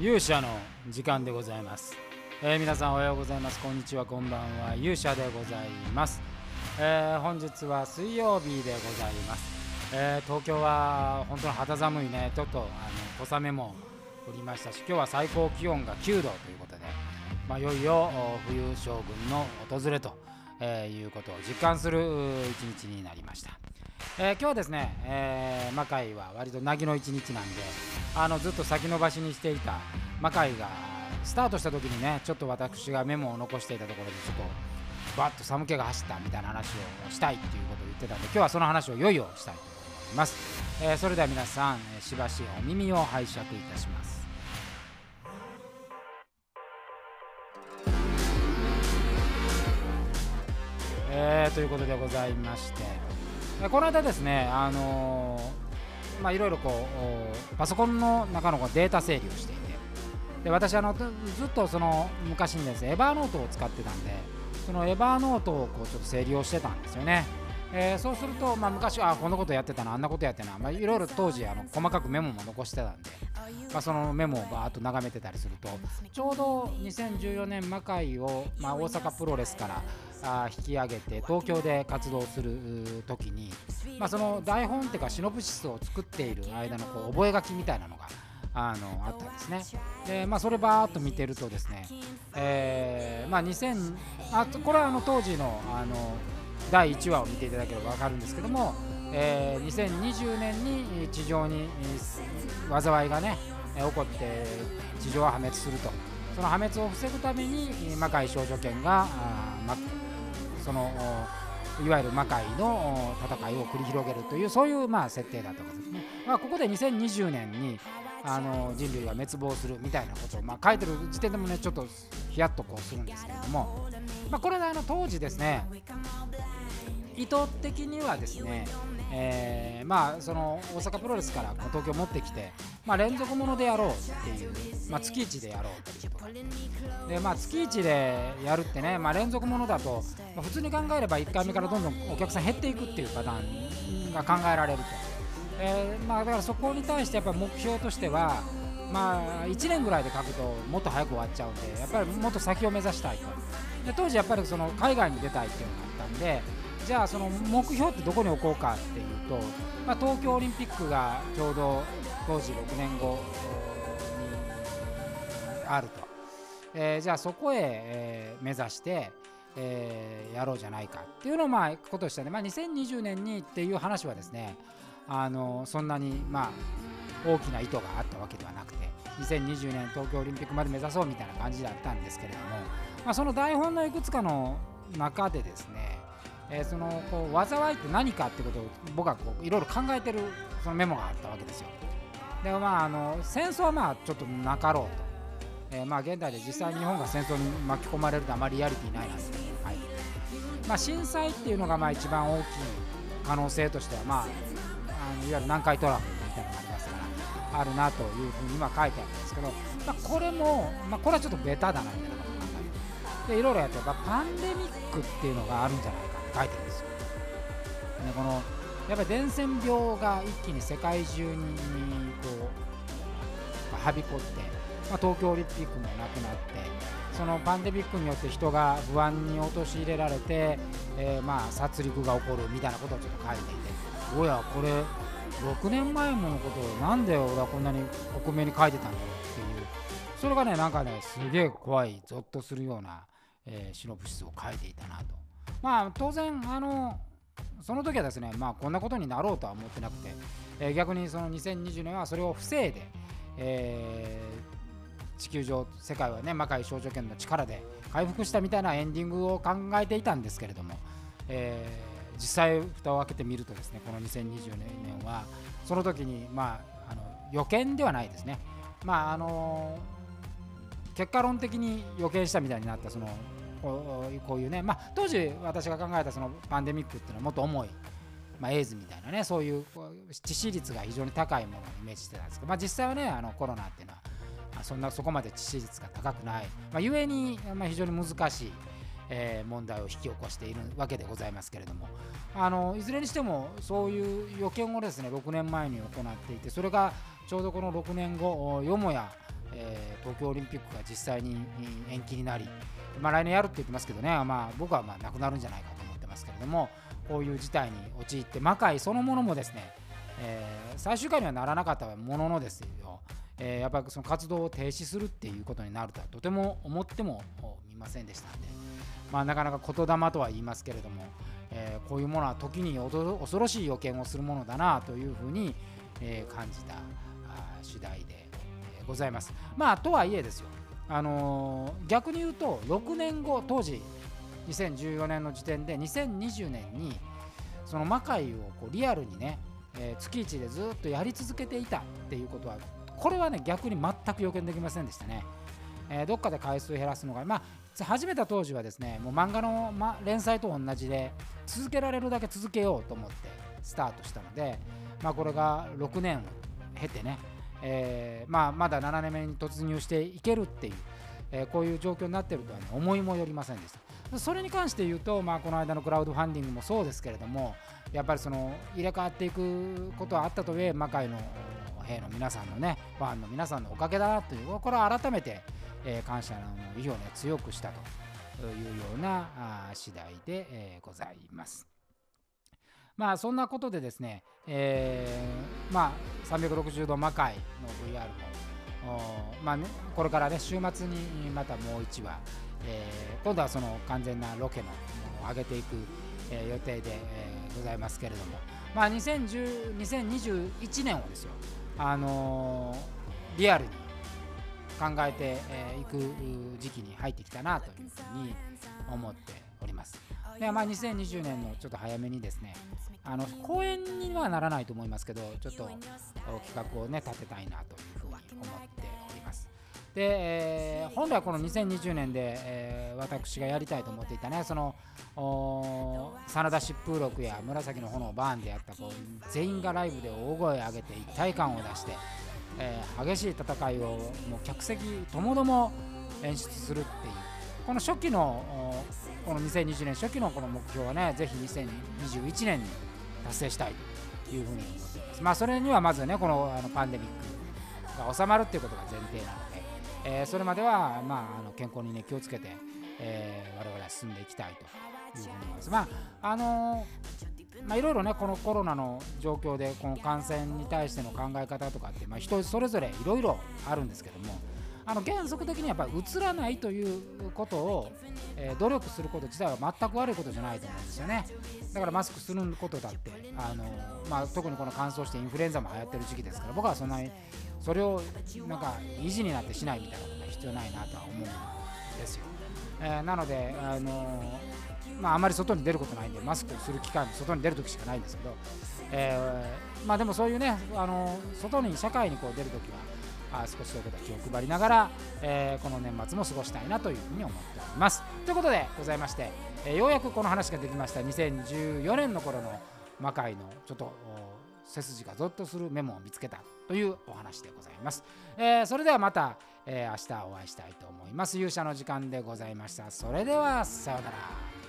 勇者の時間でございます、えー皆さんおはようございます。こんにちは。こんばんは。勇者でございます、えー本日は水曜日でございます、えー東京は本当に肌寒いね。ちょっとあの小雨も降りましたし今日は最高気温が9度ということで、まあ、いよいよ冬将軍の訪れと、えーいうことを実感する一日になりました。えー今日はですね、えー魔界は割と凪の一日なんであのずっと先延ばしにしていた魔界がスタートした時にねちょっと私がメモを残していたところでちょっとバッと寒気が走ったみたいな話をしたいっていうことを言ってたんで今日はその話をいよいよしたいと思います、えーそれでは皆さん、しばしお耳を拝借いたします。えーということでございまして。えーこの間ですね、あのーまあ、いろいろこうパソコンの中のこうデータ整理をしていて。で私あのずっとその昔にですねエバーノートを使ってたんでそのエバーノートをこうちょっと整理をしてたんですよね、えーそうすると、まあ、昔はこんなことやってたなあんなことやってたな、まあ、いろいろ当時あの細かくメモも残してたんで、まあ、そのメモをバーッと眺めてたりするとちょうど2014年魔界を、まあ、大阪プロレスからあ引き上げて東京で活動する時に、まあ、その台本っていうかシノプシスを作っている間のこう覚書みたいなのがあのあったんですね。で、まあ、それバーっと見てるとですね、えーまあ、2000あこれはあの当時のあの第1話を見ていただければ分かるんですけども、えー2020年に地上に災いがね起こって地上は破滅するとその破滅を防ぐために魔界少女剣がそのいわゆる魔界の戦いを繰り広げるというそういうまあ設定だったわけですね。まあ、ここで2020年にあの人類が滅亡するみたいなことを、まあ、書いてる時点でもねちょっとヒヤッとこうするんですけれども、まあ、これがあの当時ですね意図的にはですね、えーまあその大阪プロレスから東京持ってきて、まあ、連続ものでやろうっていう、まあ、月一でやろうということで、まあ、月一でやるってね、まあ、連続ものだと、まあ、普通に考えれば1回目からどんどんお客さん減っていくっていうパターンが考えられると、えーまあ、だからそこに対してやっぱ目標としてはまあ、1年ぐらいで書くともっと早く終わっちゃうんでやっぱりもっと先を目指したいと。で当時やっぱりその海外に出たいっていうのがあったんでじゃあその目標ってどこに置こうかっていうと、まあ、東京オリンピックがちょうど当時6年後にあると、えーじゃあそこへ、えー目指して、えーやろうじゃないかっていうのをまあことしてね、まあ、2020年にっていう話はですねあのそんなにまあ大きな意図があったわけではなくて2020年東京オリンピックまで目指そうみたいな感じだったんですけれども、まあ、その台本のいくつかの中でですね、えーそのこう災いって何かってことを僕はこういろいろ考えてるそのメモがあったわけですよ。でまああの戦争はまあちょっとなかろうと、えーまあ現代で実際日本が戦争に巻き込まれるとあまりリアリティないなんです、はい。まあ、震災っていうのがまあ一番大きい可能性としては、まあ、あのいわゆる南海トラフみたいなのがありますからあるなというふうに今書いてあるんですけど、まあ、これも、まあ、これはちょっとベタだなみたいなこと考えて。いろいろやってやっぱパンデミックっていうのがあるんじゃないか書いてるんですよ。でこのやっぱり伝染病が一気に世界中にこうはびこって、まあ、東京オリンピックもなくなってそのパンデミックによって人が不安に陥れられて、えーまあ殺戮が起こるみたいなことをちょっと書いていて。おやこれ6年前ものことをなんで俺はこんなに克明に書いてたんだろうっていう。それがねなんかねすげえ怖いゾッとするような、えーシノプシスを書いていたなと。まあ当然あのその時はですねまあこんなことになろうとは思ってなくて、えー逆にその2020年はそれを防いで、えー地球上世界はね魔界少女圏の力で回復したみたいなエンディングを考えていたんですけれども、えー実際蓋を開けてみるとですねこの2020年はその時にまああの予見ではないですね。まああの結果論的に予見したみたいになったそのこうこういうね、まあ、当時私が考えたそのパンデミックっていうのはもっと重い、まあ、エイズみたいなねそういう致死率が非常に高いものをイメージしてたんですけど、まあ、実際はねあのコロナっていうのはまあそんなそこまで致死率が高くない、まあ、ゆえに、まあ、非常に難しい、えー問題を引き起こしているわけでございますけれどもあのいずれにしてもそういう予見をですね6年前に行っていてそれがちょうどこの6年後よもや、えー、東京オリンピックが実際に延期になり、まあ、来年やるって言ってますけどね、まあ、僕はまあなくなるんじゃないかと思ってますけれどもこういう事態に陥って魔界そのものもですね、えー、最終回にはならなかったもののですよ、えー、やっぱりその活動を停止するっていうことになるとはとても思ってもみませんでしたんで、まあ、なかなか言霊とは言いますけれども、えー、こういうものは時に恐ろしい予見をするものだなというふうに、えー、感じた次第で、ございます。まあとはいえですよ、あのー、逆に言うと6年後当時2014年の時点で2020年にその魔界をこうリアルにね、えー、月1でずっとやり続けていたっていうことはこれはね逆に全く予見できませんでしたね。えー、どっかで回数減らすのが、まあ、始めた当時はですねもう漫画の、ま、連載と同じで続けられるだけ続けようと思ってスタートしたので、まあ、これが6年を経てね、えー、まあ、まだ7年目に突入していけるっていう、えー、こういう状況になっているとは、ね、思いもよりませんでした。それに関して言うと、まあ、この間のクラウドファンディングもそうですけれどもやっぱりその入れ替わっていくことはあったとはいえ魔界の兵の皆さんのねファンの皆さんのおかげだなというこれは改めて、えー、感謝の意を、ね、強くしたというようなあ次第で、えー、ございます。まあそんなことでですね、えー、まあ360度魔界の VR もまあね、これからね週末にまたもう1話、えー、今度はその完全なロケのものを上げていく、えー、予定で、えー、ございますけれども、まあ、2010 2021年をですよ、あのー、リアルに考えてい、えー、く時期に入ってきたなというふうに思っております。でまあ、2020年のちょっと早めにですねあの公演にはならないと思いますけどちょっと企画をね立てたいなというふうに思っております。で、えー、本来この2020年で、えー、私がやりたいと思っていたねその真田疾風録や紫の炎バーンでやったこう全員がライブで大声を上げて一体感を出して、えー、激しい戦いをもう客席ともども演出するっていうこの初期のこの2020年初期のこの目標はねぜひ2021年に達成したいというふうに思っていますまあそれにはまずねこのあのパンデミックが収まるっていうことが前提なので、えー、それまではまああの健康にね気をつけて、えー、我々は進んでいきたいというふうに思います。まああのまあ、いろいろねこのコロナの状況でこの感染に対しての考え方とかって、まあ、人それぞれいろいろあるんですけどもあの原則的にやっぱ映らないということを、えー、努力すること自体は全く悪いことじゃないと思うんですよね。だからマスクすることだってあの、まあ、特にこの乾燥してインフルエンザも流行ってる時期ですから僕はそんなにそれをなんか意地になってしないみたいなことは必要ないなとは思うんですよ、えー、なのであのまあ、あまり外に出ることないんでマスクをする機会も外に出るときしかないんですけど、えー、まあ、でもそういうねあの外に社会にこう出るときはあ少しそういうことは気を配りながら、えー、この年末も過ごしたいなというふうに思っております。ということでございまして、えー、ようやくこの話ができました2014年の頃の魔界のちょっと背筋がゾッとするメモを見つけたというお話でございます。えー、それではまた、え、明日お会いしたいと思います。勇者の時間でございました。それではさようなら。